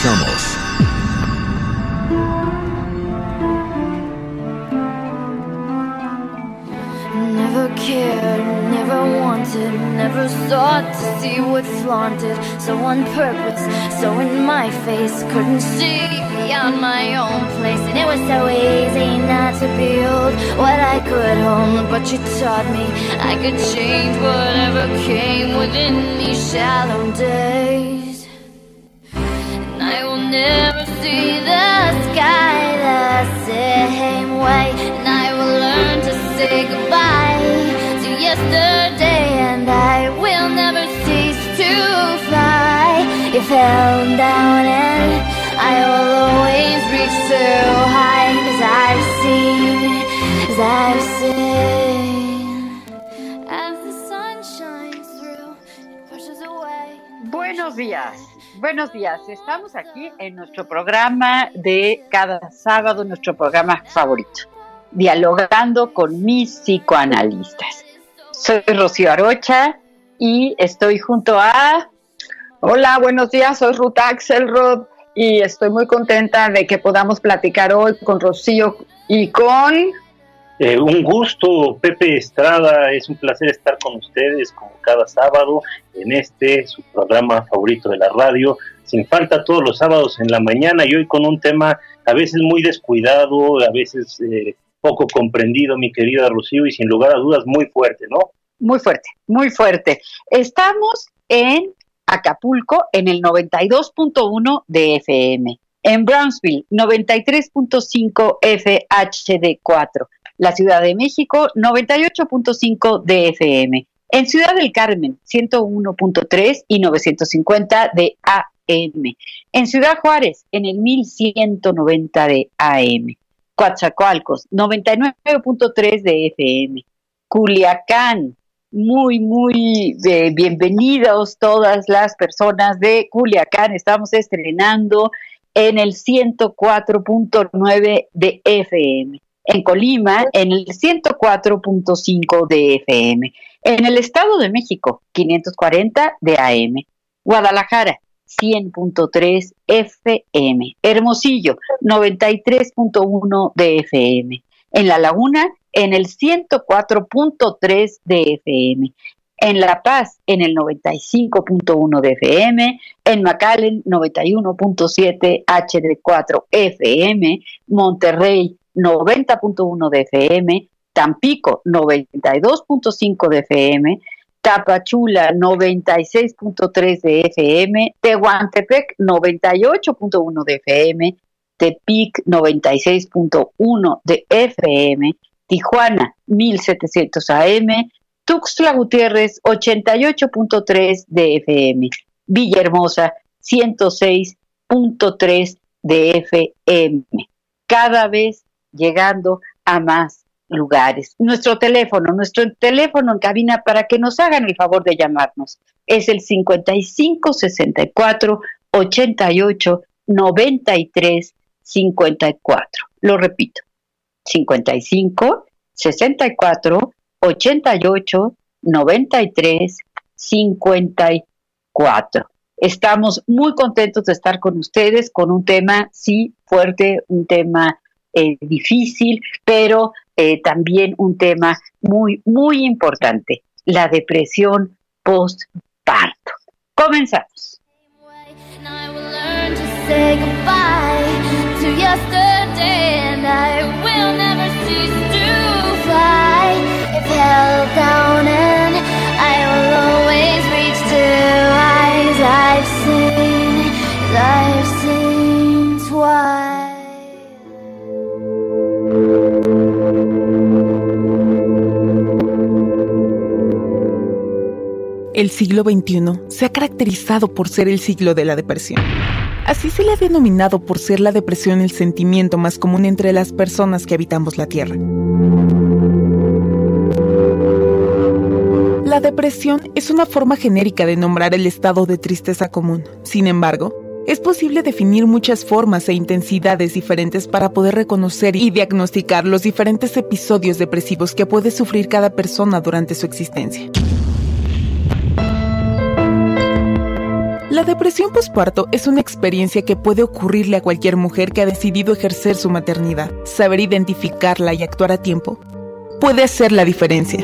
Comenzamos. Never cared, never wanted, never sought to see what flaunted. So on purpose, so in my face, couldn't see beyond my own place. And it was so easy not to build what I could hold. But you taught me I could change whatever came within these shallow days. Down and I always reach so high. As the sun shines through, it away. Buenos días, buenos días. Estamos aquí en nuestro programa de cada sábado, nuestro programa favorito, dialogando con mis psicoanalistas. Soy Rocío Arocha y estoy junto a... Hola, buenos días, soy Ruth Axelrod y estoy muy contenta de que podamos platicar hoy con Rocío y con... Eh, un gusto, Pepe Estrada, es un placer estar con ustedes como cada sábado en este, su programa favorito de la radio, sin falta todos los sábados en la mañana y hoy con un tema a veces muy descuidado, a veces eh, poco comprendido, mi querida Rocío, y sin lugar a dudas muy fuerte, ¿no? Muy fuerte, muy fuerte. Estamos en Acapulco en el 92.1 de FM, en Brownsville 93.5 FHD4, la Ciudad de México 98.5 de FM, en Ciudad del Carmen 101.3 y 950 de AM, en Ciudad Juárez en el 1190 de AM, Coatzacoalcos 99.3 de FM, Culiacán muy, muy eh, bienvenidos todas las personas de Culiacán. Estamos estrenando en el 104.9 de FM. En Colima, en el 104.5 de FM. En el Estado de México, 540 de AM. Guadalajara, 100.3 FM. Hermosillo, 93.1 de FM. En La Laguna, en el 104.3 de FM, en La Paz en el 95.1 de FM, en McAllen 91.7 HD4 FM, Monterrey 90.1 de FM, Tampico 92.5 de FM, Tapachula 96.3 de FM, Tehuantepec 98.1 de FM, Tepic 96.1 de FM, Tijuana 1700 AM, Tuxtla Gutiérrez 88.3 de FM, Villahermosa 106.3 de FM. Cada vez llegando a más lugares. Nuestro teléfono, nuestro teléfono en cabina para que nos hagan el favor de llamarnos es el 55 64 88 93 54. Lo repito, 55 64 88 93 54. Estamos muy contentos de estar con ustedes con un tema, sí, fuerte, un tema eh, difícil, pero eh, también un tema muy, muy importante. la depresión postparto. Comenzamos. El siglo XXI se ha caracterizado por ser el siglo de la depresión. Así se le ha denominado por ser la depresión el sentimiento más común entre las personas que habitamos la Tierra. La depresión es una forma genérica de nombrar el estado de tristeza común. Sin embargo, es posible definir muchas formas e intensidades diferentes para poder reconocer y diagnosticar los diferentes episodios depresivos que puede sufrir cada persona durante su existencia. La depresión posparto es una experiencia que puede ocurrirle a cualquier mujer que ha decidido ejercer su maternidad. Saber identificarla y actuar a tiempo puede hacer la diferencia.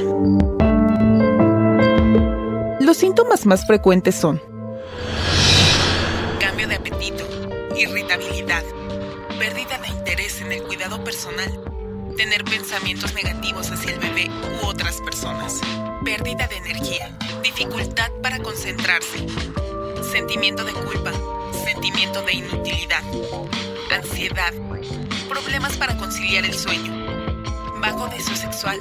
Los síntomas más frecuentes son cambio de apetito, irritabilidad, pérdida de interés en el cuidado personal, tener pensamientos negativos hacia el bebé u otras personas, pérdida de energía, dificultad para concentrarse, sentimiento de culpa, sentimiento de inutilidad, ansiedad, problemas para conciliar el sueño, bajo deseo sexual,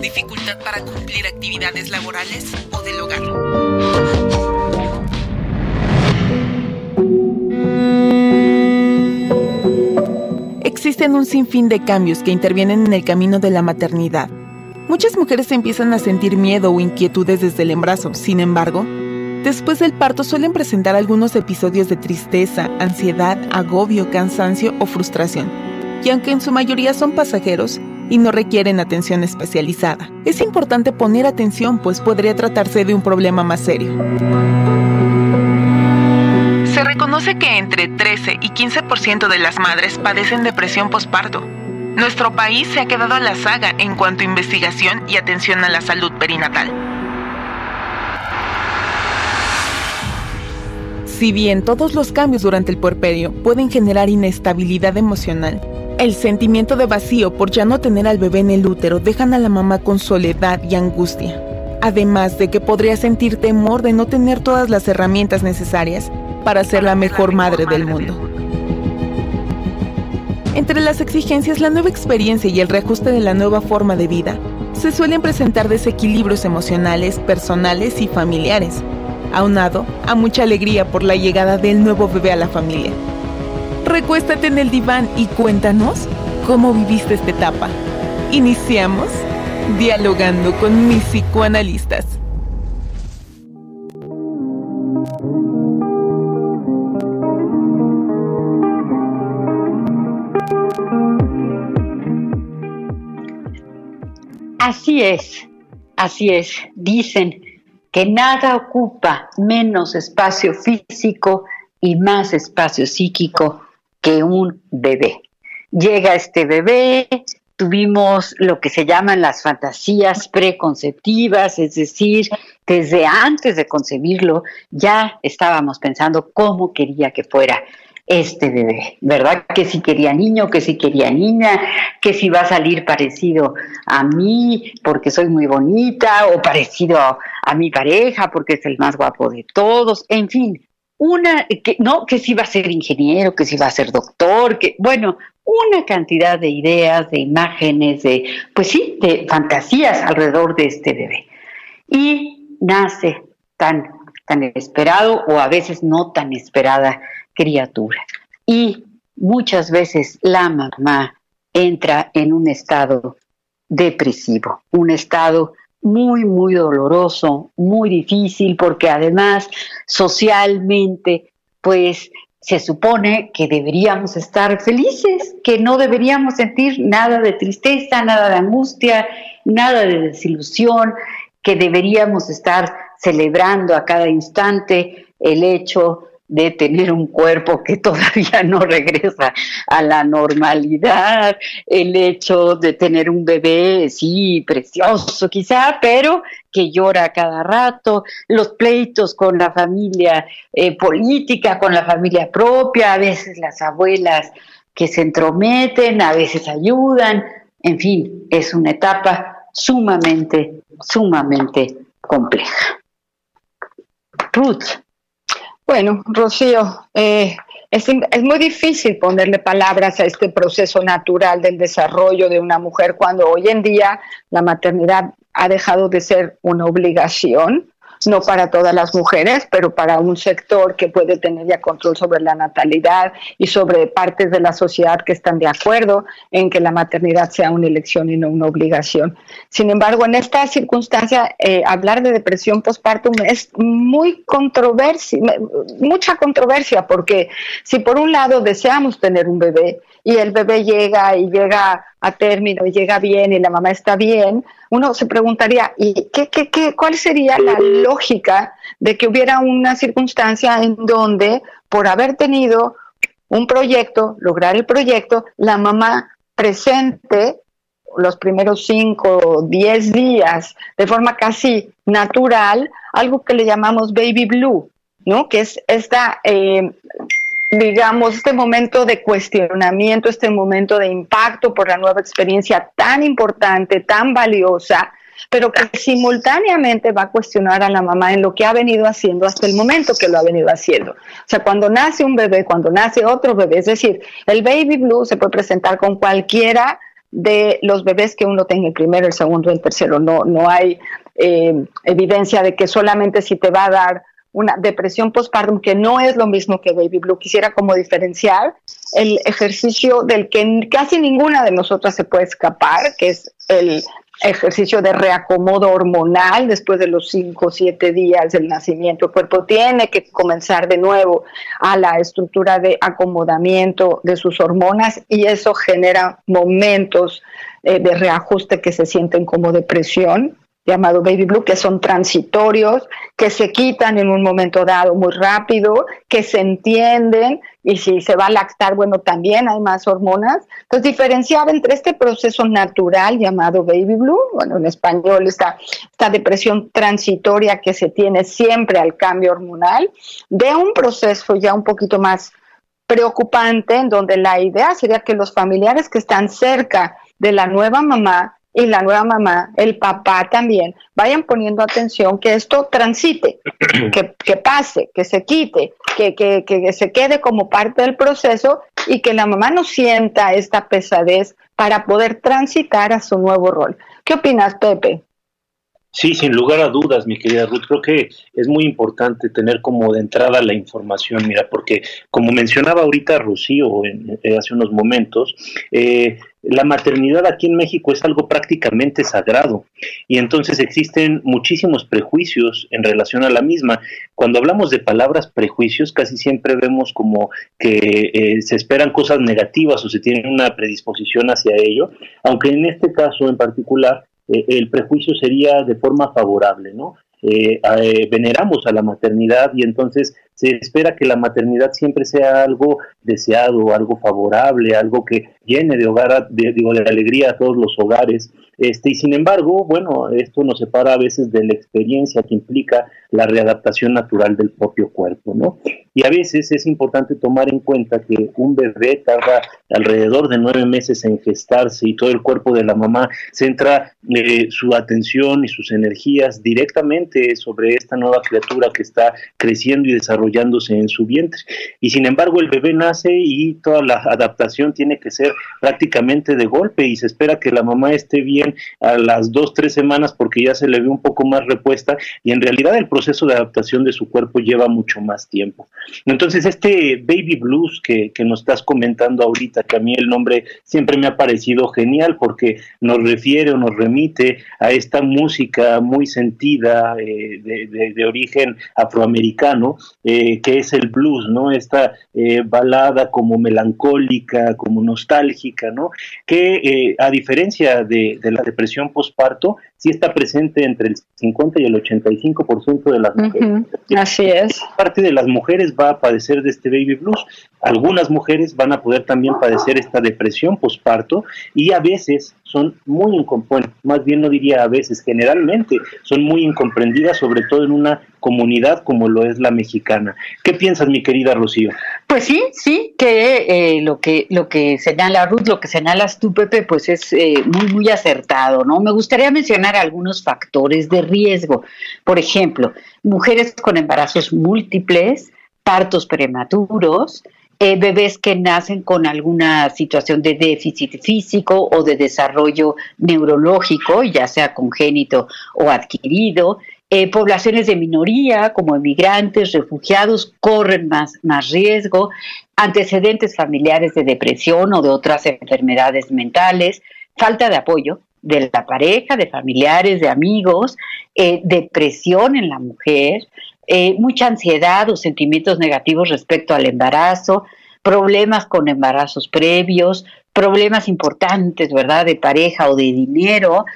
dificultad para cumplir actividades laborales o del hogar. Existen un sinfín de cambios que intervienen en el camino de la maternidad. Muchas mujeres empiezan a sentir miedo o inquietudes desde el embarazo, sin embargo, Después del parto suelen presentar algunos episodios de tristeza, ansiedad, agobio, cansancio o frustración, y aunque en su mayoría son pasajeros y no requieren atención especializada, es importante poner atención pues podría tratarse de un problema más serio. Se reconoce que entre 13 y 15% de las madres padecen depresión postparto. Nuestro país se ha quedado a la saga en cuanto a investigación y atención a la salud perinatal. Si bien todos los cambios durante el puerperio pueden generar inestabilidad emocional, el sentimiento de vacío por ya no tener al bebé en el útero dejan a la mamá con soledad y angustia. Además de que podría sentir temor de no tener todas las herramientas necesarias para ser la mejor madre del mundo. Entre las exigencias, la nueva experiencia y el reajuste de la nueva forma de vida, se suelen presentar desequilibrios emocionales, personales y familiares, aunado a mucha alegría por la llegada del nuevo bebé a la familia. Recuéstate en el diván y cuéntanos cómo viviste esta etapa. Iniciamos dialogando con mis psicoanalistas. Así es, así es, dicen que nada ocupa menos espacio físico y más espacio psíquico que un bebé. Llega este bebé, tuvimos lo que se llaman las fantasías preconceptivas, es decir, desde antes de concebirlo ya estábamos pensando cómo quería que fuera este bebé, ¿verdad? Que si quería niño, que si quería niña, que si va a salir parecido a mí porque soy muy bonita o parecido a, mi pareja porque es el más guapo de todos, en fin, una que no que si va a ser ingeniero, que si va a ser doctor, que bueno, una cantidad de ideas, de imágenes, de pues sí, de fantasías alrededor de este bebé. Y nace tan tan esperado o a veces no tan esperada criatura. Y muchas veces la mamá entra en un estado depresivo, un estado muy, muy doloroso, muy difícil, porque además socialmente, pues se supone que deberíamos estar felices, que no deberíamos sentir nada de tristeza, nada de angustia, nada de desilusión, que deberíamos estar celebrando a cada instante el hecho de tener un cuerpo que todavía no regresa a la normalidad, el hecho de tener un bebé, sí, precioso quizá, pero que llora cada rato, los pleitos con la familia eh, política, con la familia propia, a veces las abuelas que se entrometen, a veces ayudan, en fin, es una etapa sumamente, sumamente compleja. Ruth. Bueno, Rocío, eh, es, es, muy difícil ponerle palabras a este proceso natural del desarrollo de una mujer cuando hoy en día la maternidad ha dejado de ser una obligación no para todas las mujeres, pero para un sector que puede tener ya control sobre la natalidad y sobre partes de la sociedad que están de acuerdo en que la maternidad sea una elección y no una obligación. Sin embargo, en esta circunstancia, eh, hablar de depresión postpartum es muy controversia, mucha controversia, porque si por un lado deseamos tener un bebé y el bebé llega y llega a término y llega bien y la mamá está bien, uno se preguntaría, ¿y qué, qué, qué, cuál sería la lógica de que hubiera una circunstancia en donde por haber tenido un proyecto, lograr el proyecto, la mamá presente los primeros cinco o diez días de forma casi natural, algo que le llamamos baby blue, ¿no? Que es esta eh, digamos, este momento de cuestionamiento, este momento de impacto por la nueva experiencia tan importante, tan valiosa, pero que simultáneamente va a cuestionar a la mamá en lo que ha venido haciendo hasta el momento que lo ha venido haciendo. O sea, cuando nace un bebé, cuando nace otro bebé, es decir, el baby blue se puede presentar con cualquiera de los bebés que uno tenga el primero, el segundo, el tercero. No, no hay eh, evidencia de que solamente si te va a dar una depresión postpartum que no es lo mismo que baby blue. Quisiera como diferenciar el ejercicio del que casi ninguna de nosotras se puede escapar, que es el ejercicio de reacomodo hormonal después de los 5 o 7 días del nacimiento. El cuerpo tiene que comenzar de nuevo a la estructura de acomodamiento de sus hormonas y eso genera momentos eh, de reajuste que se sienten como depresión llamado baby blue, que son transitorios, que se quitan en un momento dado muy rápido, que se entienden y si se va a lactar, bueno, también hay más hormonas. Entonces, diferenciar entre este proceso natural llamado baby blue, bueno, en español esta, esta depresión transitoria que se tiene siempre al cambio hormonal, de un proceso ya un poquito más preocupante, en donde la idea sería que los familiares que están cerca de la nueva mamá y la nueva mamá, el papá también, vayan poniendo atención que esto transite, que, pase, que se quite, que, que, que se quede como parte del proceso y que la mamá no sienta esta pesadez para poder transitar a su nuevo rol. ¿Qué opinas, Pepe? Sí, sin lugar a dudas, mi querida Ruth, creo que es muy importante tener como de entrada la información, mira, porque como mencionaba ahorita Rocío en, eh, hace unos momentos, eh, la maternidad aquí en México es algo prácticamente sagrado y entonces existen muchísimos prejuicios en relación a la misma. Cuando hablamos de palabras prejuicios, casi siempre vemos como que eh, se esperan cosas negativas o se tiene una predisposición hacia ello, aunque en este caso en particular eh, el prejuicio sería de forma favorable, ¿no? Eh, eh, veneramos a la maternidad y entonces se espera que la maternidad siempre sea algo deseado, algo favorable, algo que llene de hogar, de, digo, de alegría a todos los hogares. Este, y sin embargo, bueno, esto nos separa a veces de la experiencia que implica la readaptación natural del propio cuerpo, ¿no? Y a veces es importante tomar en cuenta que un bebé tarda alrededor de nueve meses en gestarse y todo el cuerpo de la mamá centra eh, su atención y sus energías directamente sobre esta nueva criatura que está creciendo y desarrollándose en su vientre. Y sin embargo, el bebé nace y toda la adaptación tiene que ser prácticamente de golpe y se espera que la mamá esté bien a las dos, tres semanas porque ya se le ve un poco más repuesta y en realidad el proceso de adaptación de su cuerpo lleva mucho más tiempo. Entonces, este baby blues que, que nos estás comentando ahorita, que a mí el nombre siempre me ha parecido genial porque nos refiere o nos remite a esta música muy sentida eh, de, de, origen afroamericano, eh, eh, que es el blues, ¿no? Esta eh, balada como melancólica, como nostálgica, ¿no? Que a diferencia de, de la depresión postparto, sí está presente entre el 50 y el 85% de las mujeres. Así es. Parte de las mujeres va a padecer de este baby blues. Algunas mujeres van a poder también padecer esta depresión postparto y a veces son muy incomprendidas, más bien no diría a veces, generalmente son muy incomprendidas, sobre todo en una comunidad como lo es la mexicana. ¿Qué piensas, mi querida Rocío? Pues sí, sí, que eh, lo que lo que señala Ruth, lo que señalas tú, Pepe, pues es eh, muy muy acertado, ¿no? Me gustaría mencionar algunos factores de riesgo. Por ejemplo, mujeres con embarazos múltiples, partos prematuros, eh, bebés que nacen con alguna situación de déficit físico o de desarrollo neurológico, ya sea congénito o adquirido. Eh, poblaciones de minoría, como emigrantes, refugiados, corren más, más riesgo, antecedentes familiares de depresión o de otras enfermedades mentales, falta de apoyo de la pareja, de familiares, de amigos, eh, depresión en la mujer, eh, mucha ansiedad o sentimientos negativos respecto al embarazo, problemas con embarazos previos, problemas importantes, ¿verdad?, de pareja o de dinero,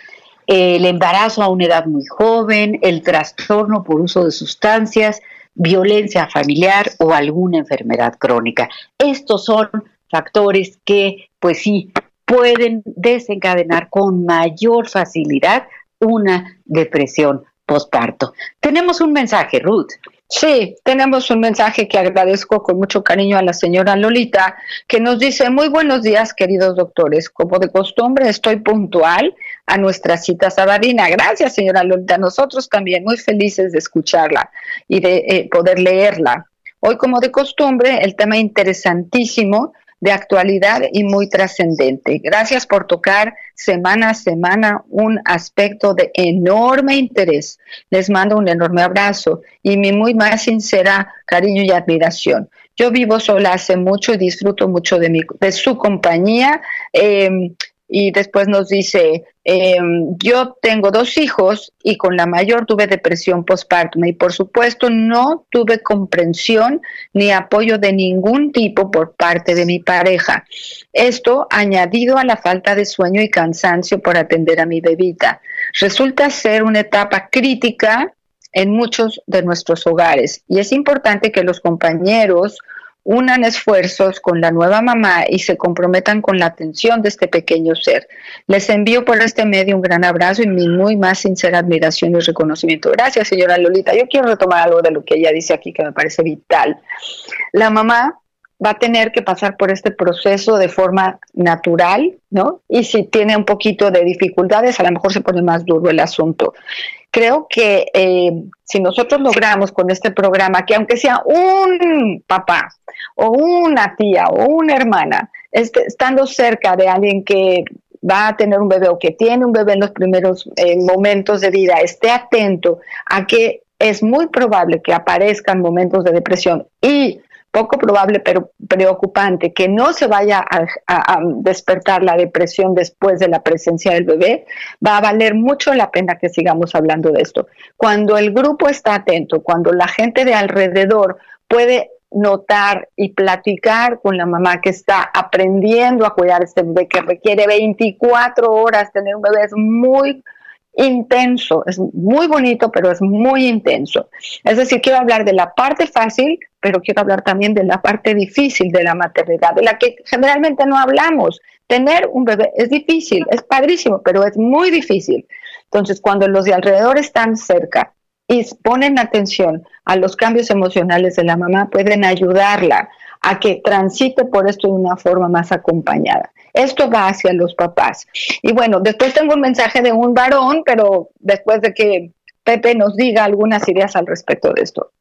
el embarazo a una edad muy joven, el trastorno por uso de sustancias, violencia familiar o alguna enfermedad crónica. Estos son factores que, pues sí, pueden desencadenar con mayor facilidad una depresión postparto. Tenemos un mensaje, Ruth. Sí, tenemos un mensaje que agradezco con mucho cariño a la señora Lolita, que nos dice, muy buenos días, queridos doctores. Como de costumbre, estoy puntual a nuestra cita sabadina. Gracias, señora Lolita. Nosotros también muy felices de escucharla y de eh, poder leerla. Hoy, como de costumbre, el tema interesantísimo de actualidad y muy trascendente. Gracias por tocar semana a semana un aspecto de enorme interés. Les mando un enorme abrazo y mi muy más sincera cariño y admiración. Yo vivo sola hace mucho y disfruto mucho de, mi, de su compañía. Eh, y después nos dice, em, yo tengo dos hijos y con la mayor tuve depresión postpartum y por supuesto no tuve comprensión ni apoyo de ningún tipo por parte de mi pareja. Esto añadido a la falta de sueño y cansancio por atender a mi bebita. Resulta ser una etapa crítica en muchos de nuestros hogares y es importante que los compañeros unan esfuerzos con la nueva mamá y se comprometan con la atención de este pequeño ser. Les envío por este medio un gran abrazo y mi muy más sincera admiración y reconocimiento. Gracias, señora Lolita. Yo quiero retomar algo de lo que ella dice aquí que me parece vital. La mamá va a tener que pasar por este proceso de forma natural, ¿no? Y si tiene un poquito de dificultades, a lo mejor se pone más duro el asunto creo que eh, si nosotros logramos con este programa que aunque sea un papá o una tía o una hermana, este, estando cerca de alguien que va a tener un bebé o que tiene un bebé en los primeros eh, momentos de vida, esté atento a que es muy probable que aparezcan momentos de depresión y poco probable pero preocupante que no se vaya a, despertar la depresión después de la presencia del bebé, va a valer mucho la pena que sigamos hablando de esto. Cuando el grupo está atento, cuando la gente de alrededor puede notar y platicar con la mamá que está aprendiendo a cuidar este bebé, que requiere 24 horas tener un bebé, es muy intenso, es muy bonito, pero es muy intenso. Es decir, quiero hablar de la parte fácil, pero quiero hablar también de la parte difícil de la maternidad, de la que generalmente no hablamos. Tener un bebé es difícil, es padrísimo, pero es muy difícil. Entonces, cuando los de alrededor están cerca y ponen atención a los cambios emocionales de la mamá, pueden ayudarla a que transite por esto de una forma más acompañada. Esto va hacia los papás. Y bueno, después tengo un mensaje de un varón, pero después de que Pepe nos diga algunas ideas al respecto de esto.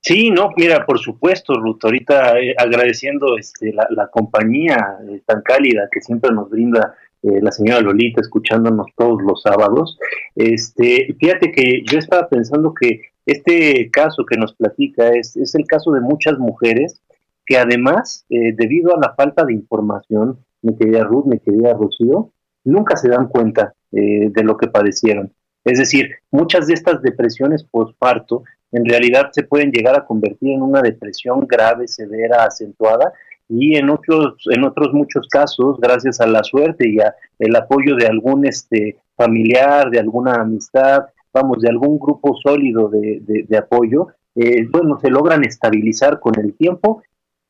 Sí, no, mira, por supuesto, Ruth, ahorita eh, agradeciendo este, la, compañía eh, tan cálida que siempre nos brinda eh, la señora Lolita, escuchándonos todos los sábados. Este, fíjate que yo estaba pensando que este caso que nos platica es, es el caso de muchas mujeres que además, debido a la falta de información, mi querida Ruth, mi querida Rocío, nunca se dan cuenta de lo que padecieron. Es decir, muchas de estas depresiones postparto en realidad se pueden llegar a convertir en una depresión grave, severa, acentuada y en otros en otros muchos casos gracias a la suerte y a el apoyo de algún este familiar de alguna amistad vamos de algún grupo sólido de, de, apoyo eh, bueno se logran estabilizar con el tiempo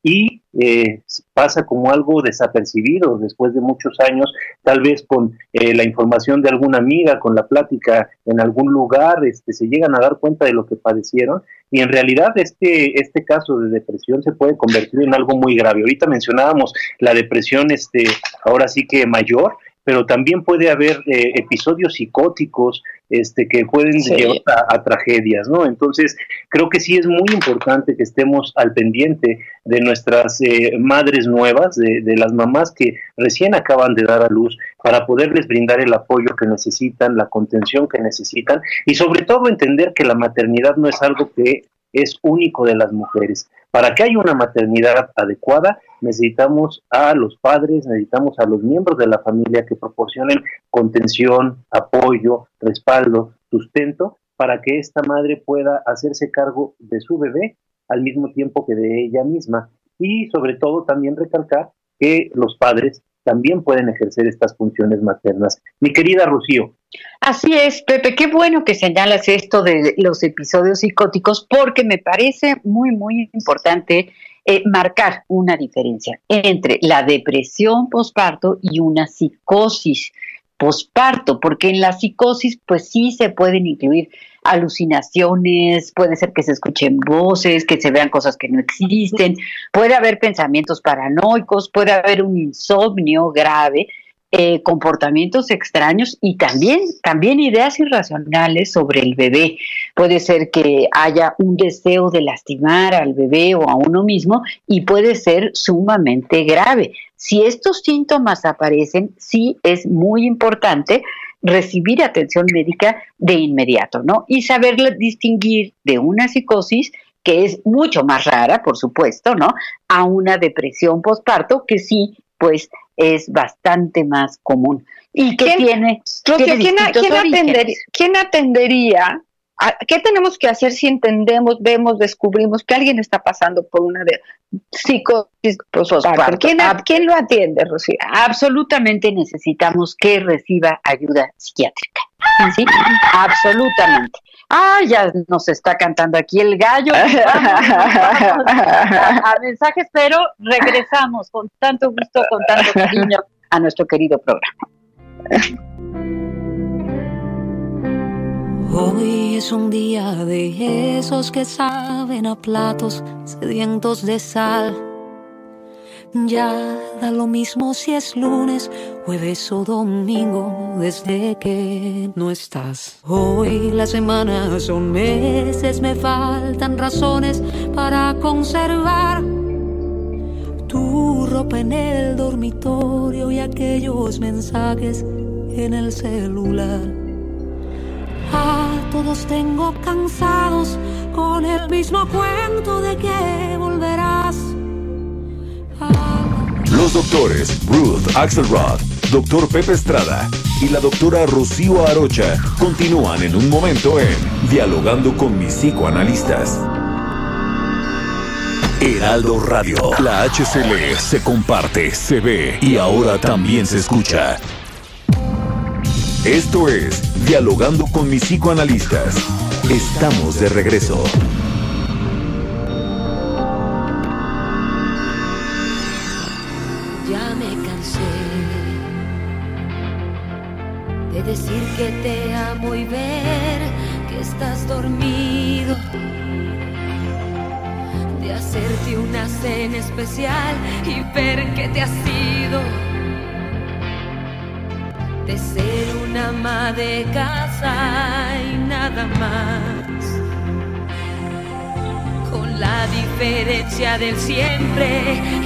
y eh, pasa como algo desapercibido después de muchos años, tal vez con eh, la información de alguna amiga, con la plática en algún lugar, este, se llegan a dar cuenta de lo que padecieron y en realidad este, este caso de depresión se puede convertir en algo muy grave. Ahorita mencionábamos la depresión este, ahora sí que mayor, pero también puede haber eh, episodios psicóticos este, que pueden llevar a, tragedias, ¿no? Entonces, creo que sí es muy importante que estemos al pendiente de nuestras eh, madres nuevas, de, de, las mamás que recién acaban de dar a luz, para poderles brindar el apoyo que necesitan, la contención que necesitan y sobre todo entender que la maternidad no es algo que es único de las mujeres. Para que haya una maternidad adecuada, necesitamos a los padres, necesitamos a los miembros de la familia que proporcionen contención, apoyo, respaldo, sustento, para que esta madre pueda hacerse cargo de su bebé al mismo tiempo que de ella misma. Y sobre todo también recalcar que los padres también pueden ejercer estas funciones maternas. Mi querida Rocío. Así es, Pepe, qué bueno que señalas esto de los episodios psicóticos porque me parece muy, muy importante eh, marcar una diferencia entre la depresión posparto y una psicosis posparto, porque en la psicosis pues sí se pueden incluir alucinaciones, puede ser que se escuchen voces, que se vean cosas que no existen, puede haber pensamientos paranoicos, puede haber un insomnio grave, eh, comportamientos extraños y también, también ideas irracionales sobre el bebé. Puede ser que haya un deseo de lastimar al bebé o a uno mismo y puede ser sumamente grave. Si estos síntomas aparecen, sí es muy importante recibir atención médica de inmediato, ¿no? Y saber distinguir de una psicosis que es mucho más rara, por supuesto, ¿no? A una depresión postparto que sí, pues es bastante más común y que tiene, ¿quién, atendería ¿Qué tenemos que hacer si entendemos, vemos, descubrimos que alguien está pasando por una de psicosis ¿Quién, ¿Quién lo atiende, Rocío? Absolutamente necesitamos que reciba ayuda psiquiátrica. ¿Sí? Absolutamente. Ah, ya nos está cantando aquí el gallo. a, mensajes, pero regresamos con tanto gusto, con tanto cariño a nuestro querido programa. Hoy es un día de esos que saben a platos sedientos de sal. Ya da lo mismo si es lunes, jueves o domingo desde que no estás. Hoy las semanas son meses, me faltan razones para conservar tu ropa en el dormitorio y aquellos mensajes en el celular a todos tengo cansados con el mismo cuento de que volverás. Los doctores Ruth Axelrod, doctor Pepe Estrada y la doctora Rocío Arocha continúan en un momento en Dialogando con mis psicoanalistas. Heraldo Radio, la HCL se comparte, se ve y ahora también se escucha. Esto es Dialogando con mis psicoanalistas. Estamos de regreso. Ya me cansé de decir que te amo y ver que estás dormido. De hacerte una cena especial y ver que te has ido de ser una ama de casa y nada más. Con la diferencia del siempre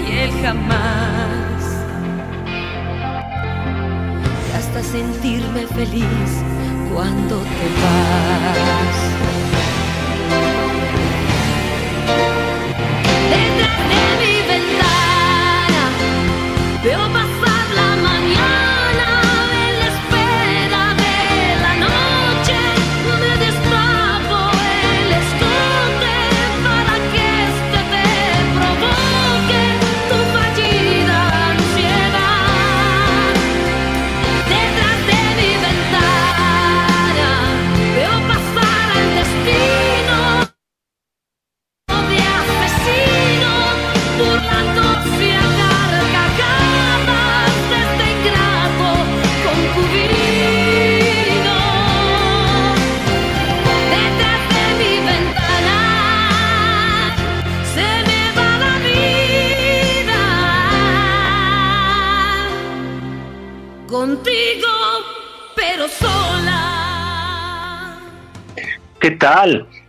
y el jamás. hasta sentirme feliz cuando te vas. Detrás de mi ventana veo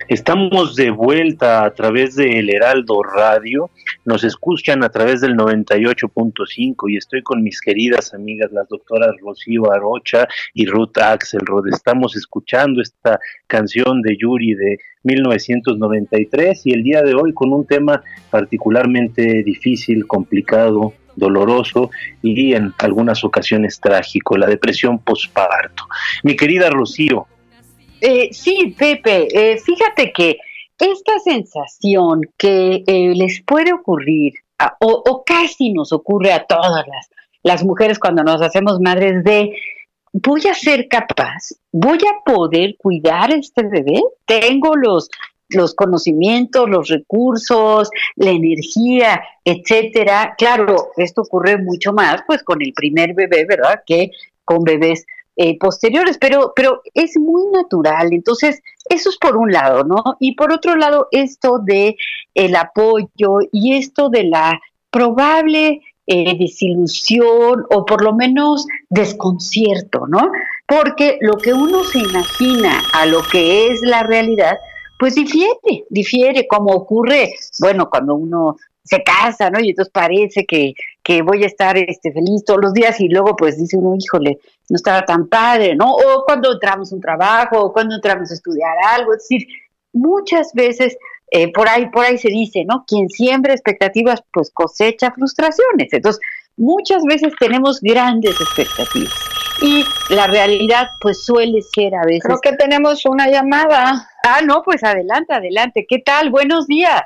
Estamos de vuelta a través de El Heraldo Radio. Nos escuchan a través del 98.5 y estoy con mis queridas amigas, las doctoras Rocío Arocha y Ruth Axelrod. Estamos escuchando esta canción de Yuri de 1993 y el día de hoy con un tema particularmente difícil, complicado, doloroso y en algunas ocasiones trágico, la depresión postparto. Mi querida Rocío, eh, sí, Pepe, eh, fíjate que esta sensación que eh, les puede ocurrir, o, casi nos ocurre a todas las, las mujeres cuando nos hacemos madres de, voy a ser capaz, voy a poder cuidar a este bebé, tengo los, los conocimientos, los recursos, la energía, etcétera. Claro, esto ocurre mucho más pues con el primer bebé, ¿verdad? Que con bebés eh, posteriores, pero, pero es muy natural. Entonces, eso es por un lado, ¿no? Y por otro lado, esto de el apoyo y esto de la probable eh, desilusión o por lo menos desconcierto, ¿no? Porque lo que uno se imagina a lo que es la realidad, pues difiere, difiere, como ocurre, bueno, cuando uno se casa, ¿no? Y entonces parece que, que voy a estar este, feliz todos los días y luego pues dice uno, híjole, no estaba tan padre, ¿no? O cuando entramos a un trabajo, o cuando entramos a estudiar algo, es decir, muchas veces eh, por ahí, por ahí se dice, ¿no? Quien siembra expectativas, pues cosecha frustraciones. Entonces, muchas veces tenemos grandes expectativas y la realidad, pues suele ser a veces. Creo que tenemos una llamada. Ah, no, pues adelante, adelante. ¿Qué tal? Buenos días.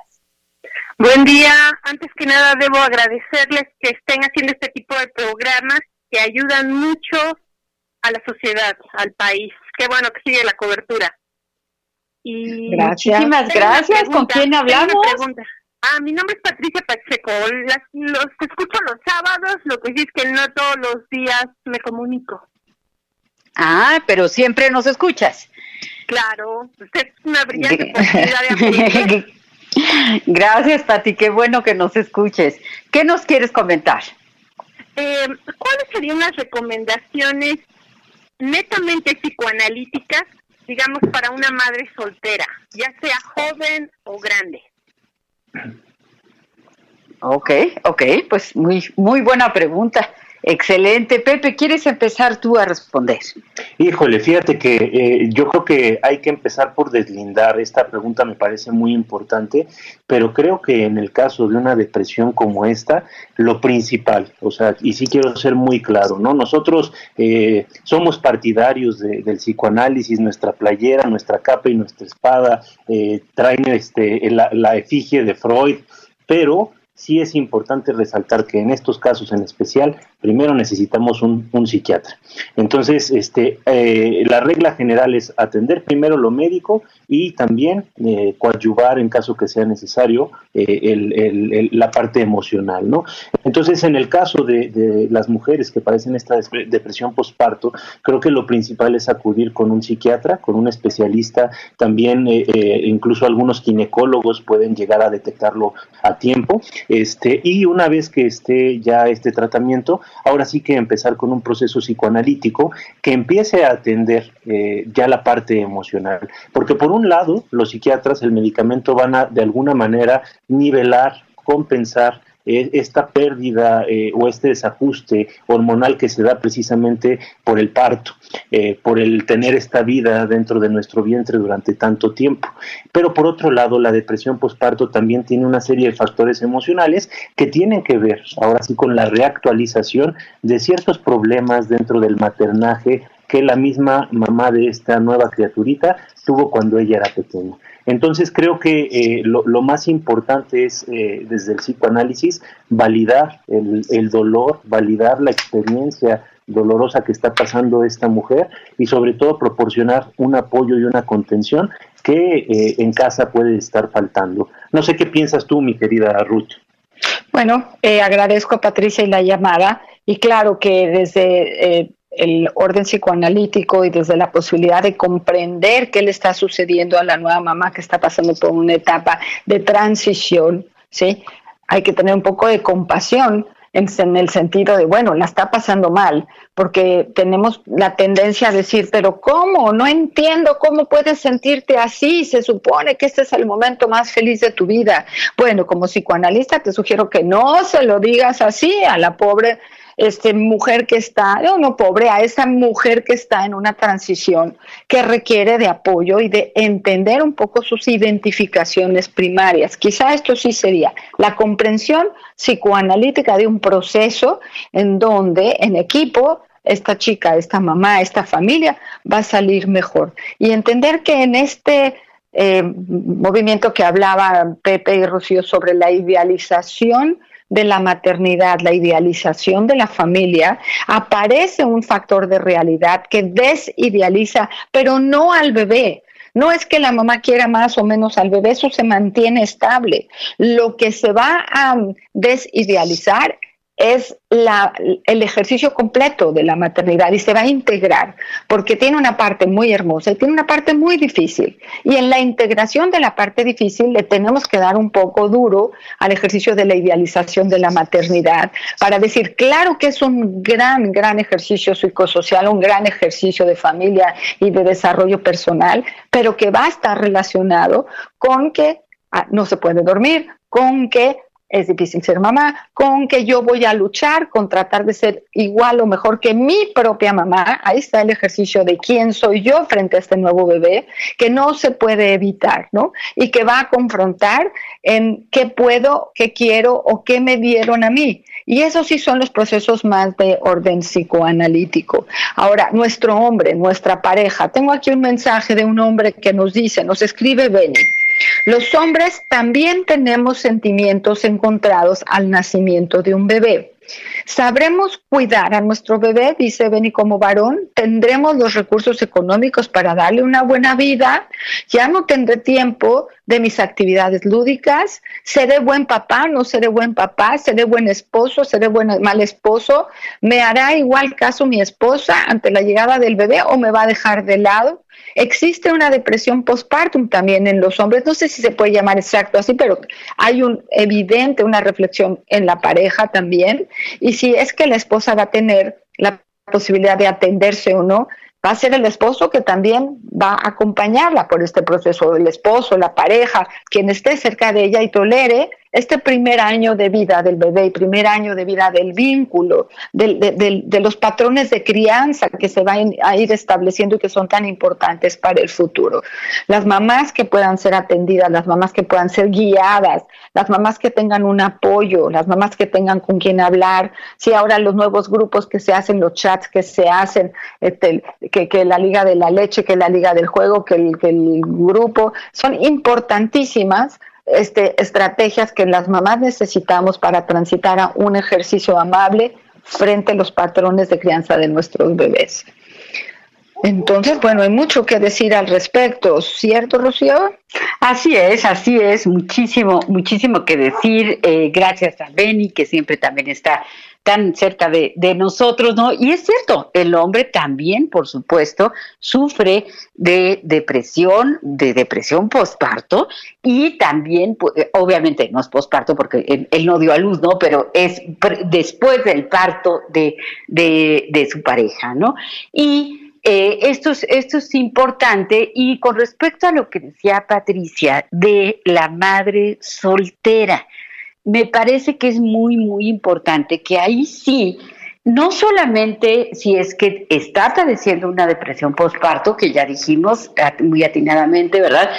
Buen día. Antes que nada debo agradecerles que estén haciendo este tipo de programas que ayudan mucho a la sociedad, al país. Qué bueno que sigue la cobertura. Y Muchísimas gracias. ¿Con quién hablamos? Ah, mi nombre es Patricia Pacheco. los escucho los sábados, lo que sí es que no todos los días me comunico. Ah, pero siempre nos escuchas. Claro, usted es una brillante posibilidad de Gracias, Pati, qué bueno que nos escuches. ¿Qué nos quieres comentar? Eh, ¿Cuáles serían las recomendaciones netamente psicoanalíticas, digamos, para una madre soltera, ya sea joven o grande? Ok, ok, pues muy, muy buena pregunta. Excelente. Pepe, ¿quieres empezar tú a responder? Híjole, fíjate que eh, yo creo que hay que empezar por deslindar. Esta pregunta me parece muy importante, pero creo que en el caso de una depresión como esta, lo principal, o sea, y sí quiero ser muy claro, ¿no? Nosotros eh, somos partidarios del psicoanálisis, nuestra playera, nuestra capa y nuestra espada eh, traen este, la, la efigie de Freud, pero sí es importante resaltar que en estos casos en especial, primero necesitamos un, psiquiatra. Entonces, este, eh, la regla general es atender primero lo médico y también eh, coadyuvar en caso que sea necesario eh, la parte emocional, ¿no? Entonces, en el caso de, las mujeres que padecen esta depresión postparto, creo que lo principal es acudir con un psiquiatra, con un especialista, también incluso algunos ginecólogos pueden llegar a detectarlo a tiempo este, y una vez que esté ya este tratamiento, ahora sí que empezar con un proceso psicoanalítico que empiece a atender eh, ya la parte emocional. Porque por un lado, los psiquiatras, el medicamento van a de alguna manera nivelar, compensar eh, esta pérdida eh, o este desajuste hormonal que se da precisamente por el parto, eh, por el tener esta vida dentro de nuestro vientre durante tanto tiempo. Pero por otro lado, la depresión postparto también tiene una serie de factores emocionales que tienen que ver ahora sí con la reactualización de ciertos problemas dentro del maternaje que la misma mamá de esta nueva criaturita tuvo cuando ella era pequeña. Entonces creo que eh, lo, más importante es eh, desde el psicoanálisis validar el, dolor, validar la experiencia dolorosa que está pasando esta mujer y sobre todo proporcionar un apoyo y una contención que eh, en casa puede estar faltando. No sé qué piensas tú, mi querida Ruth. Bueno, agradezco a Patricia y la llamada y claro que desde el orden psicoanalítico y desde la posibilidad de comprender qué le está sucediendo a la nueva mamá que está pasando por una etapa de transición, ¿sí? Hay que tener un poco de compasión en, el sentido de, bueno, la está pasando mal, porque tenemos la tendencia a decir, pero ¿cómo? No entiendo cómo puedes sentirte así, se supone que este es el momento más feliz de tu vida. Bueno, como psicoanalista te sugiero que no se lo digas así a la pobre este, mujer que está, no, no pobre, a esa mujer que está en una transición que requiere de apoyo y de entender un poco sus identificaciones primarias. Quizá esto sí sería la comprensión psicoanalítica de un proceso en donde en equipo esta chica, esta mamá, esta familia va a salir mejor. Y entender que en este eh, movimiento que hablaba Pepe y Rocío sobre la idealización de la maternidad, la idealización de la familia, aparece un factor de realidad que desidealiza, pero no al bebé. No es que la mamá quiera más o menos al bebé, eso se mantiene estable. Lo que se va a desidealizar es el ejercicio completo de la maternidad y se va a integrar porque tiene una parte muy hermosa y tiene una parte muy difícil. Y en la integración de la parte difícil le tenemos que dar un poco duro al ejercicio de la idealización de la maternidad para decir, claro que es un gran, gran ejercicio psicosocial, un gran ejercicio de familia y de desarrollo personal, pero que va a estar relacionado con que ah, no se puede dormir, con que es difícil ser mamá, con que yo voy a luchar con tratar de ser igual o mejor que mi propia mamá. Ahí está el ejercicio de quién soy yo frente a este nuevo bebé, que no se puede evitar, ¿no? Y que va a confrontar en qué puedo, qué quiero o qué me dieron a mí. Y esos sí son los procesos más de orden psicoanalítico. Ahora, nuestro hombre, nuestra pareja. Tengo aquí un mensaje de un hombre que nos dice, nos escribe Benny. Los hombres también tenemos sentimientos encontrados al nacimiento de un bebé. Sabremos cuidar a nuestro bebé, dice Benny como varón, tendremos los recursos económicos para darle una buena vida, ya no tendré tiempo de mis actividades lúdicas, seré buen papá, no seré buen papá, seré buen esposo, seré buen mal esposo, me hará igual caso mi esposa ante la llegada del bebé o me va a dejar de lado. Existe una depresión postpartum también en los hombres, no sé si se puede llamar exacto así, pero hay un evidente una reflexión en la pareja también. Y si es que la esposa va a tener la posibilidad de atenderse o no, va a ser el esposo que también va a acompañarla por este proceso, el esposo, la pareja, quien esté cerca de ella y tolere este primer año de vida del bebé y primer año de vida del vínculo, de, los patrones de crianza que se van a ir estableciendo y que son tan importantes para el futuro. Las mamás que puedan ser atendidas, las mamás que puedan ser guiadas, las mamás que tengan un apoyo, las mamás que tengan con quien hablar, si ahora los nuevos grupos que se hacen, los chats que se hacen, este, que, la liga de la leche, que la liga del juego, que el, que el grupo, son importantísimas este, estrategias que las mamás necesitamos para transitar a un ejercicio amable frente a los patrones de crianza de nuestros bebés. Entonces, bueno, hay mucho que decir al respecto, ¿cierto, Rocío? Así es, así es, muchísimo, muchísimo que decir. Eh, gracias a Benny, que siempre también está tan cerca de, nosotros, ¿no? Y es cierto, el hombre también, por supuesto, sufre de depresión, de depresión postparto y también, pues, obviamente no es postparto porque él, no dio a luz, ¿no? Pero es después del parto de, de su pareja, ¿no? Y eh, esto, es, esto es importante y con respecto a lo que decía Patricia de la madre soltera, me parece que es muy, muy importante que ahí sí, no solamente si es que está padeciendo una depresión postparto, que ya dijimos muy atinadamente, ¿verdad?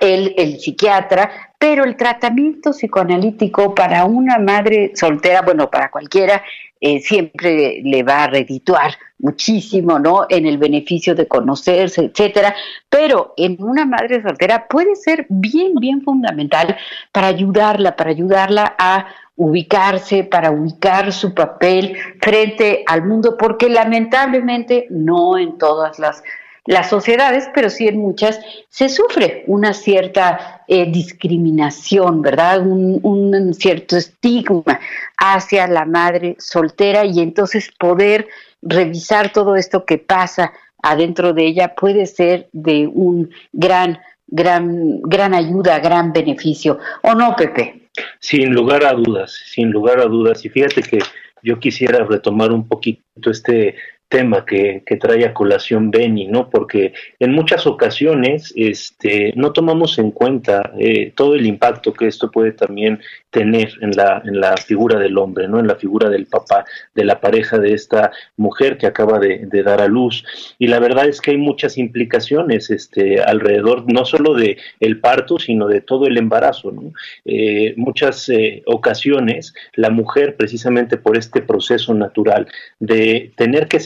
El, el psiquiatra, pero el tratamiento psicoanalítico para una madre soltera, bueno, para cualquiera, eh, siempre le va a redituar muchísimo, ¿no? En el beneficio de conocerse, etcétera. Pero en una madre soltera puede ser bien, bien fundamental para ayudarla, para ayudarla a ubicarse, para ubicar su papel frente al mundo, porque lamentablemente no en todas las las sociedades, pero sí en muchas, se sufre una cierta eh, discriminación, ¿verdad? Un, un, cierto estigma hacia la madre soltera y entonces poder revisar todo esto que pasa adentro de ella puede ser de un gran, gran, gran ayuda, gran beneficio. ¿O no, Pepe? Sin lugar a dudas, sin lugar a dudas. Y fíjate que yo quisiera retomar un poquito este tema que, que, trae a colación Benny, ¿no? Porque en muchas ocasiones este, no tomamos en cuenta eh, todo el impacto que esto puede también tener en la, en la figura del hombre, ¿no? En la figura del papá, de la pareja de esta mujer que acaba de, dar a luz. Y la verdad es que hay muchas implicaciones este, alrededor, no solo de el parto, sino de todo el embarazo, ¿no? Eh, muchas eh, ocasiones la mujer, precisamente por este proceso natural de tener que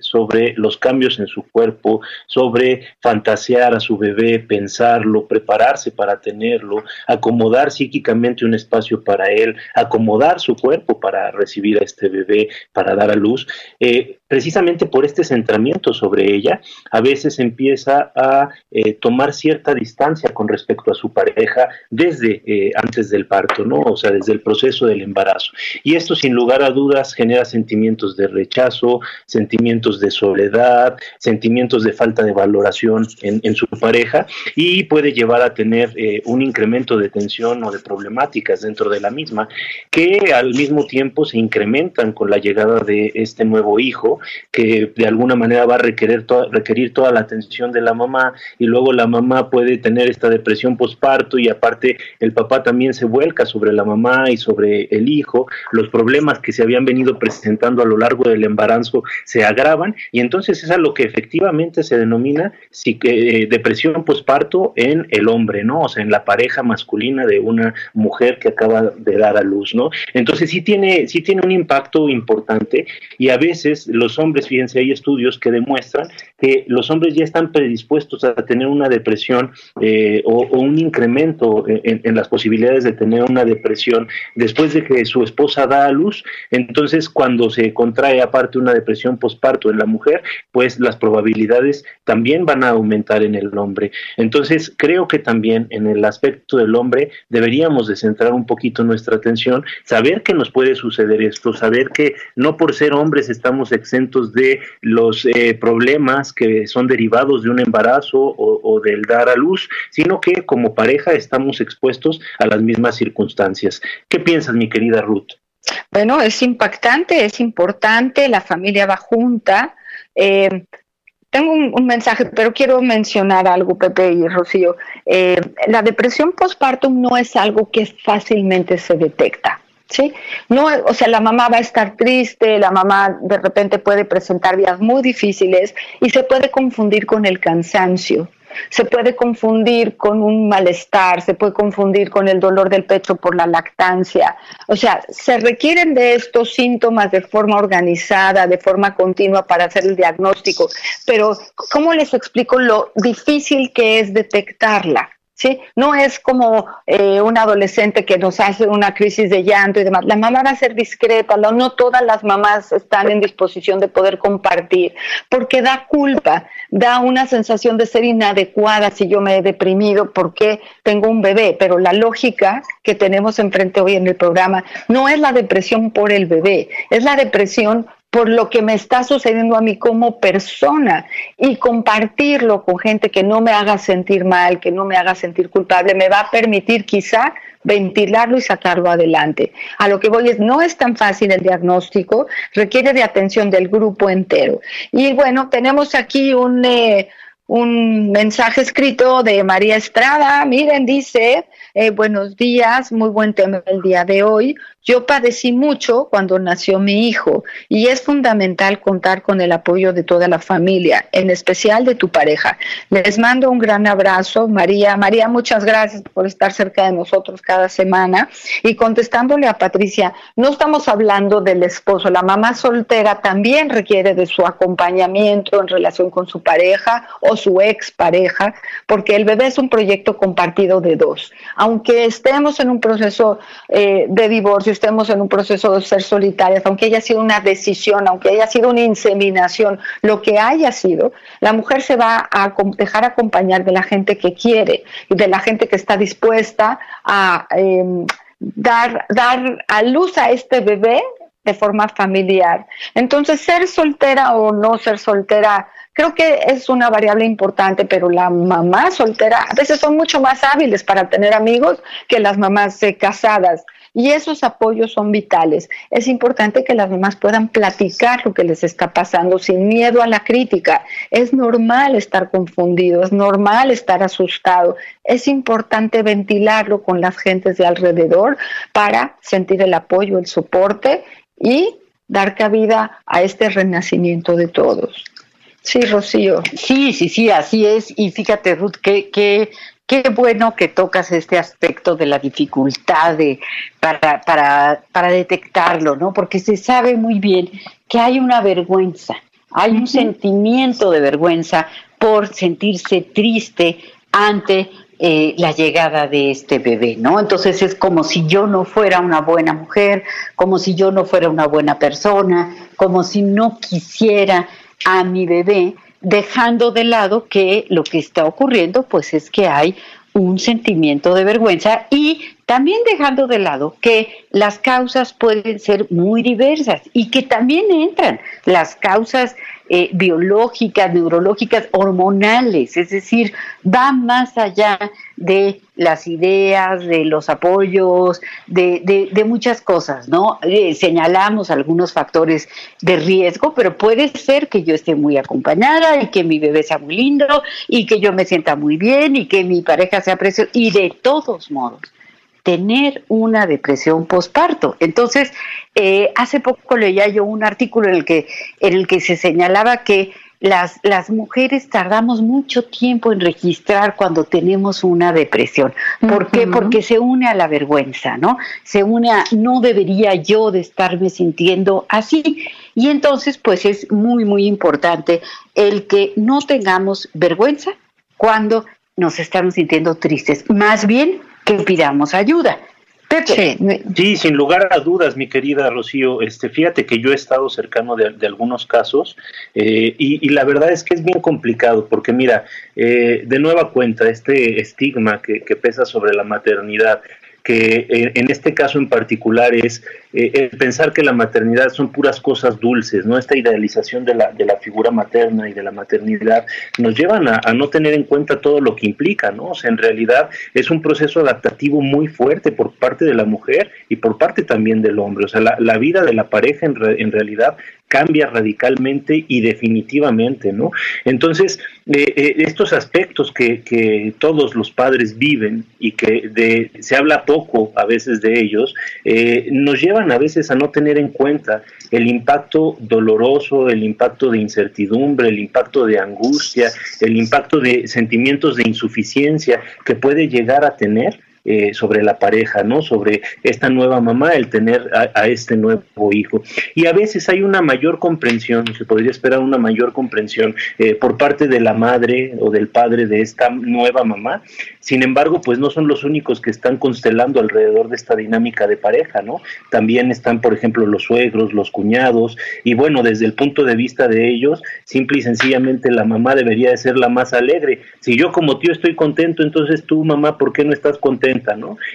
sobre los cambios en su cuerpo, sobre fantasear a su bebé, pensarlo, prepararse para tenerlo, acomodar psíquicamente un espacio para él, acomodar su cuerpo para recibir a este bebé, para dar a luz, eh, precisamente por este centramiento sobre ella, a veces empieza a eh, tomar cierta distancia con respecto a su pareja desde eh, antes del parto, ¿no? O sea, desde el proceso del embarazo. Y esto, sin lugar a dudas, genera sentimientos de rechazo, sentimientos de soledad, sentimientos de falta de valoración en, en su pareja y puede llevar a tener un incremento de tensión o de problemática dentro de la misma, que al mismo tiempo se incrementan con la llegada de este nuevo hijo, que de alguna manera va a requerir, requerir toda la atención de la mamá y luego la mamá puede tener esta depresión posparto y aparte el papá también se vuelca sobre la mamá y sobre el hijo, los problemas que se habían venido presentando a lo largo del embarazo se agravan y entonces es a lo que efectivamente se denomina eh, depresión posparto en el hombre, ¿no? O sea, en la pareja masculina de una mujer que acaba de dar a luz, ¿no? Entonces sí tiene, sí tiene un impacto importante y a veces los hombres, fíjense, hay estudios que demuestran que los hombres ya están predispuestos a tener una depresión eh, o, un incremento en, las posibilidades de tener una depresión después de que su esposa da a luz. Entonces, cuando se contrae aparte una depresión posparto en la mujer, pues las probabilidades también van a aumentar en el hombre. Entonces, creo que también en el aspecto del hombre deberíamos de centrar un poquito nuestra atención, saber que nos puede suceder esto, saber que no por ser hombres estamos exentos de los eh, problemas que son derivados de un embarazo o, del dar a luz, sino que como pareja estamos expuestos a las mismas circunstancias. ¿Qué piensas, mi querida Ruth? Bueno, es impactante, es importante, la familia va junta. Eh, tengo un, mensaje, pero quiero mencionar algo, Pepe y Rocío. Eh, la depresión postpartum no es algo que fácilmente se detecta. ¿Sí? No, o sea, la mamá va a estar triste, la mamá de repente puede presentar días muy difíciles y se puede confundir con el cansancio, se puede confundir con un malestar, se puede confundir con el dolor del pecho por la lactancia. O sea, se requieren de estos síntomas de forma organizada, de forma continua para hacer el diagnóstico, pero ¿cómo les explico lo difícil que es detectarla? ¿Sí? No es como eh, un adolescente que nos hace una crisis de llanto y demás. La mamá va a ser discreta, no todas las mamás están en disposición de poder compartir, porque da culpa, da una sensación de ser inadecuada si yo me he deprimido porque tengo un bebé, pero la lógica que tenemos enfrente hoy en el programa no es la depresión por el bebé, es la depresión por lo que me está sucediendo a mí como persona y compartirlo con gente que no me haga sentir mal, que no me haga sentir culpable, me va a permitir quizá ventilarlo y sacarlo adelante. A lo que voy es, no es tan fácil el diagnóstico, requiere de atención del grupo entero. Y bueno, tenemos aquí un... Eh, un mensaje escrito de María Estrada. Miren, dice, eh, buenos días, muy buen tema el día de hoy. Yo padecí mucho cuando nació mi hijo y es fundamental contar con el apoyo de toda la familia, en especial de tu pareja. Les mando un gran abrazo, María. María, muchas gracias por estar cerca de nosotros cada semana. Y contestándole a Patricia, no estamos hablando del esposo, la mamá soltera también requiere de su acompañamiento en relación con su pareja o su ex pareja, porque el bebé es un proyecto compartido de dos. Aunque estemos en un proceso eh, de divorcio, estemos en un proceso de ser solitarias, aunque haya sido una decisión, aunque haya sido una inseminación, lo que haya sido, la mujer se va a dejar acompañar de la gente que quiere y de la gente que está dispuesta a em, dar, dar a luz a este bebé de forma familiar. Entonces, ser soltera o no ser soltera creo que es una variable importante, pero la mamá soltera a veces son mucho más hábiles para tener amigos que las mamás eh, casadas. Y esos apoyos son vitales. Es importante que las mamás puedan platicar lo que les está pasando sin miedo a la crítica. Es normal estar confundido, es normal estar asustado. Es importante ventilarlo con las gentes de alrededor para sentir el apoyo, el soporte y dar cabida a este renacimiento de todos. Sí, Rocío. Sí, sí, sí, así es. Y fíjate, Ruth, que, que qué bueno que tocas este aspecto de la dificultad de, para, para, para detectarlo, ¿no? Porque se sabe muy bien que hay una vergüenza, hay un sentimiento de vergüenza por sentirse triste ante eh, la llegada de este bebé, ¿no? Entonces es como si yo no fuera una buena mujer, como si yo no fuera una buena persona, como si no quisiera a mi bebé dejando de lado que lo que está ocurriendo pues es que hay un sentimiento de vergüenza y también dejando de lado que las causas pueden ser muy diversas y que también entran las causas eh, biológicas, neurológicas, hormonales, es decir, va más allá de las ideas, de los apoyos, de, muchas cosas, ¿no? Eh, señalamos algunos factores de riesgo, pero puede ser que yo esté muy acompañada y que mi bebé sea muy lindo y que yo me sienta muy bien y que mi pareja sea preciosa y de todos modos tener una depresión postparto. Entonces, eh, hace poco leía yo un artículo en el que, en el que se señalaba que las, las mujeres tardamos mucho tiempo en registrar cuando tenemos una depresión. ¿Por qué? Porque se une a la vergüenza, ¿no? Se une a no debería yo de estarme sintiendo así. Y entonces, pues es muy, muy importante el que no tengamos vergüenza cuando nos estamos sintiendo tristes. Más bien, que pidamos ayuda. Sí, sin lugar a dudas, mi querida Rocío. Este, fíjate que yo he estado cercano de, algunos casos eh, y, la verdad es que es bien complicado porque mira, eh, de nueva cuenta, este estigma que, que pesa sobre la maternidad, que eh, en este caso en particular es eh, pensar que la maternidad son puras cosas dulces, ¿no? Esta idealización de la, de la figura materna y de la maternidad nos llevan a, no tener en cuenta todo lo que implica, ¿no? O sea, en realidad es un proceso adaptativo muy fuerte por parte de la mujer y por parte también del hombre. O sea, la, vida de la pareja en, en realidad cambia radicalmente y definitivamente, ¿no? Entonces, eh, eh, estos aspectos que, que, todos los padres viven y que de, se habla poco a veces de ellos, eh, nos llevan a veces a no tener en cuenta el impacto doloroso, el impacto de incertidumbre, el impacto de angustia, el impacto de sentimientos de insuficiencia que puede llegar a tener eh, sobre la pareja, ¿no? Sobre esta nueva mamá, el tener a, este nuevo hijo. Y a veces hay una mayor comprensión, se podría esperar una mayor comprensión eh, por parte de la madre o del padre de esta nueva mamá. Sin embargo, pues no son los únicos que están constelando alrededor de esta dinámica de pareja, ¿no? También están, por ejemplo, los suegros, los cuñados, y bueno, desde el punto de vista de ellos, simple y sencillamente la mamá debería de ser la más alegre. Si yo como tío estoy contento, entonces tú, mamá, ¿por qué no estás contento?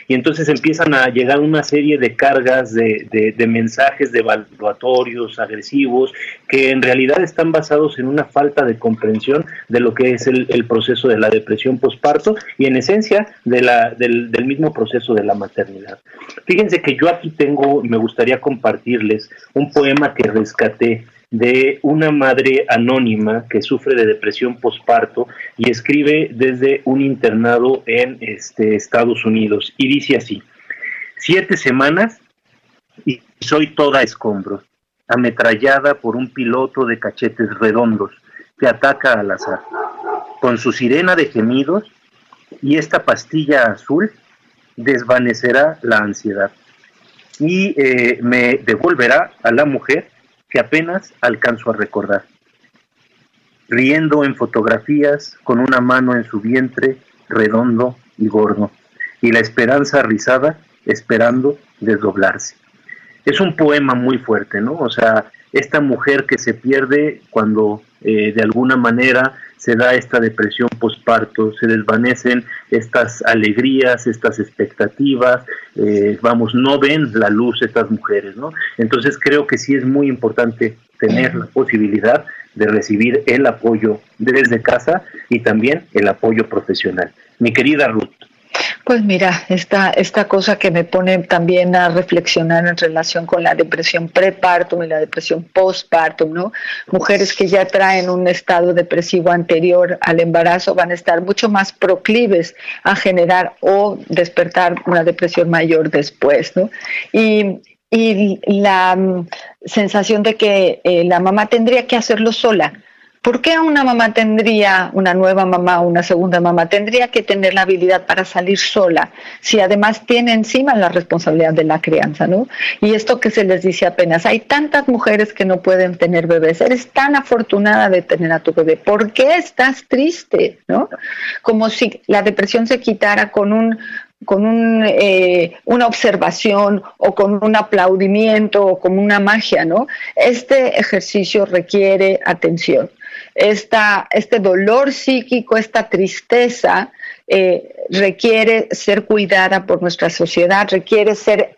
Y entonces empiezan a llegar una serie de cargas de, de, mensajes devaluatorios, agresivos, que en realidad están basados en una falta de comprensión de lo que es el, proceso de la depresión posparto y en esencia de del, del mismo proceso de la maternidad. Fíjense que yo aquí tengo, me gustaría compartirles un poema que rescaté de una madre anónima que sufre de depresión posparto y escribe desde un internado en este, Estados Unidos. Y dice así, siete semanas y soy toda escombros, ametrallada por un piloto de cachetes redondos que ataca al azar. Con su sirena de gemidos y esta pastilla azul desvanecerá la ansiedad y eh, me devolverá a la mujer apenas alcanzo a recordar. Riendo en fotografías con una mano en su vientre redondo y gordo, y la esperanza rizada esperando desdoblarse. Es un poema muy fuerte, ¿no? O sea, esta mujer que se pierde cuando eh, de alguna manera se da esta depresión posparto, se desvanecen estas alegrías, estas expectativas, eh, vamos, no ven la luz estas mujeres, ¿no? Entonces creo que sí es muy importante tener la posibilidad de recibir el apoyo desde casa y también el apoyo profesional. Mi querida Ruth. Pues mira, esta, esta cosa que me pone también a reflexionar en relación con la depresión prepartum y la depresión postpartum, ¿no? Mujeres que ya traen un estado depresivo anterior al embarazo van a estar mucho más proclives a generar o despertar una depresión mayor después, ¿no? Y, la mm, sensación de que eh, la mamá tendría que hacerlo sola ¿Por qué una mamá tendría, una nueva mamá, una segunda mamá, tendría que tener la habilidad para salir sola si además tiene encima la responsabilidad de la crianza, ¿no? Y esto que se les dice apenas, hay tantas mujeres que no pueden tener bebés, eres tan afortunada de tener a tu bebé, ¿por qué estás triste, ¿no? Como si la depresión se quitara con un con un, eh, una observación o con un aplaudimiento o con una magia, ¿no? Este ejercicio requiere atención esta, este dolor psíquico, esta tristeza, eh, requiere ser cuidada por nuestra sociedad, requiere ser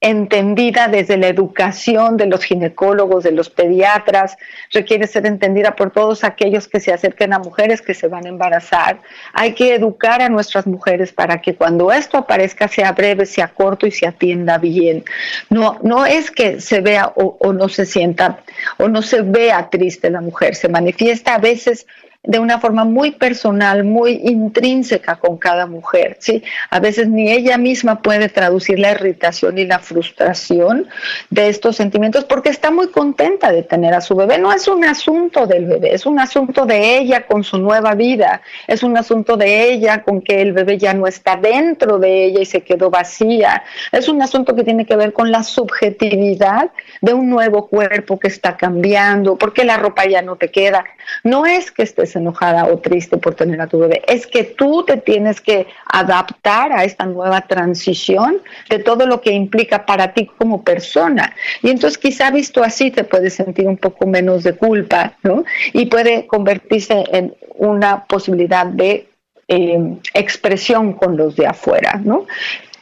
entendida desde la educación de los ginecólogos, de los pediatras, requiere ser entendida por todos aquellos que se acerquen a mujeres que se van a embarazar. Hay que educar a nuestras mujeres para que cuando esto aparezca sea breve, sea corto y se atienda bien. No, no es que se vea o, o no se sienta o no se vea triste la mujer, se manifiesta a veces de una forma muy personal, muy intrínseca con cada mujer, ¿sí? A veces ni ella misma puede traducir la irritación y la frustración de estos sentimientos porque está muy contenta de tener a su bebé. No es un asunto del bebé, es un asunto de ella con su nueva vida, es un asunto de ella con que el bebé ya no está dentro de ella y se quedó vacía. Es un asunto que tiene que ver con la subjetividad de un nuevo cuerpo que está cambiando, porque la ropa ya no te queda. No es que estés enojada o triste por tener a tu bebé, es que tú te tienes que adaptar a esta nueva transición de todo lo que implica para ti como persona. Y entonces quizá visto así te puedes sentir un poco menos de culpa, ¿no? Y puede convertirse en una posibilidad de eh, expresión con los de afuera, ¿no?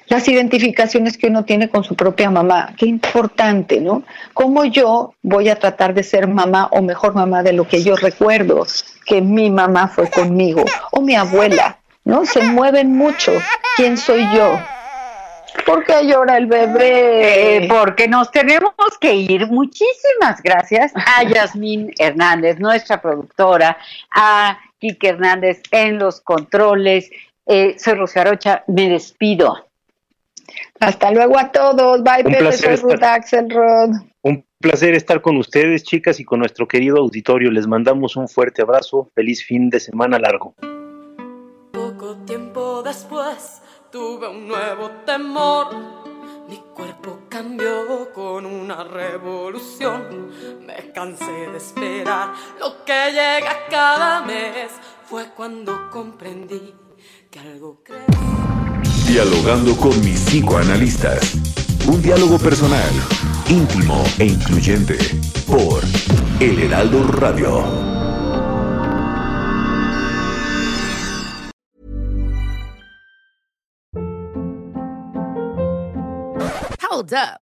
las identificaciones que uno tiene con su propia mamá. Qué importante, ¿no? ¿Cómo yo voy a tratar de ser mamá o mejor mamá de lo que yo recuerdo que mi mamá fue conmigo o mi abuela, ¿no? Se mueven mucho. ¿Quién soy yo? ¿Por qué llora el bebé? Eh, porque nos tenemos que ir. Muchísimas gracias a Yasmín Hernández, nuestra productora, a Kike Hernández en los controles. Eh, soy Rocío Arocha, me despido. Hasta luego a todos. Bye, Un Pepe, soy Ruth Axelrod. Un placer estar con ustedes, chicas, y con nuestro querido auditorio. Les mandamos un fuerte abrazo. Feliz fin de semana largo. Poco tiempo después tuve un nuevo temor. Mi cuerpo cambió con una revolución. Me cansé de esperar lo que llega cada mes. Fue cuando comprendí que algo crece. Dialogando con mis psicoanalistas. Un diálogo personal, íntimo e incluyente. Por El Heraldo Radio. Hold up.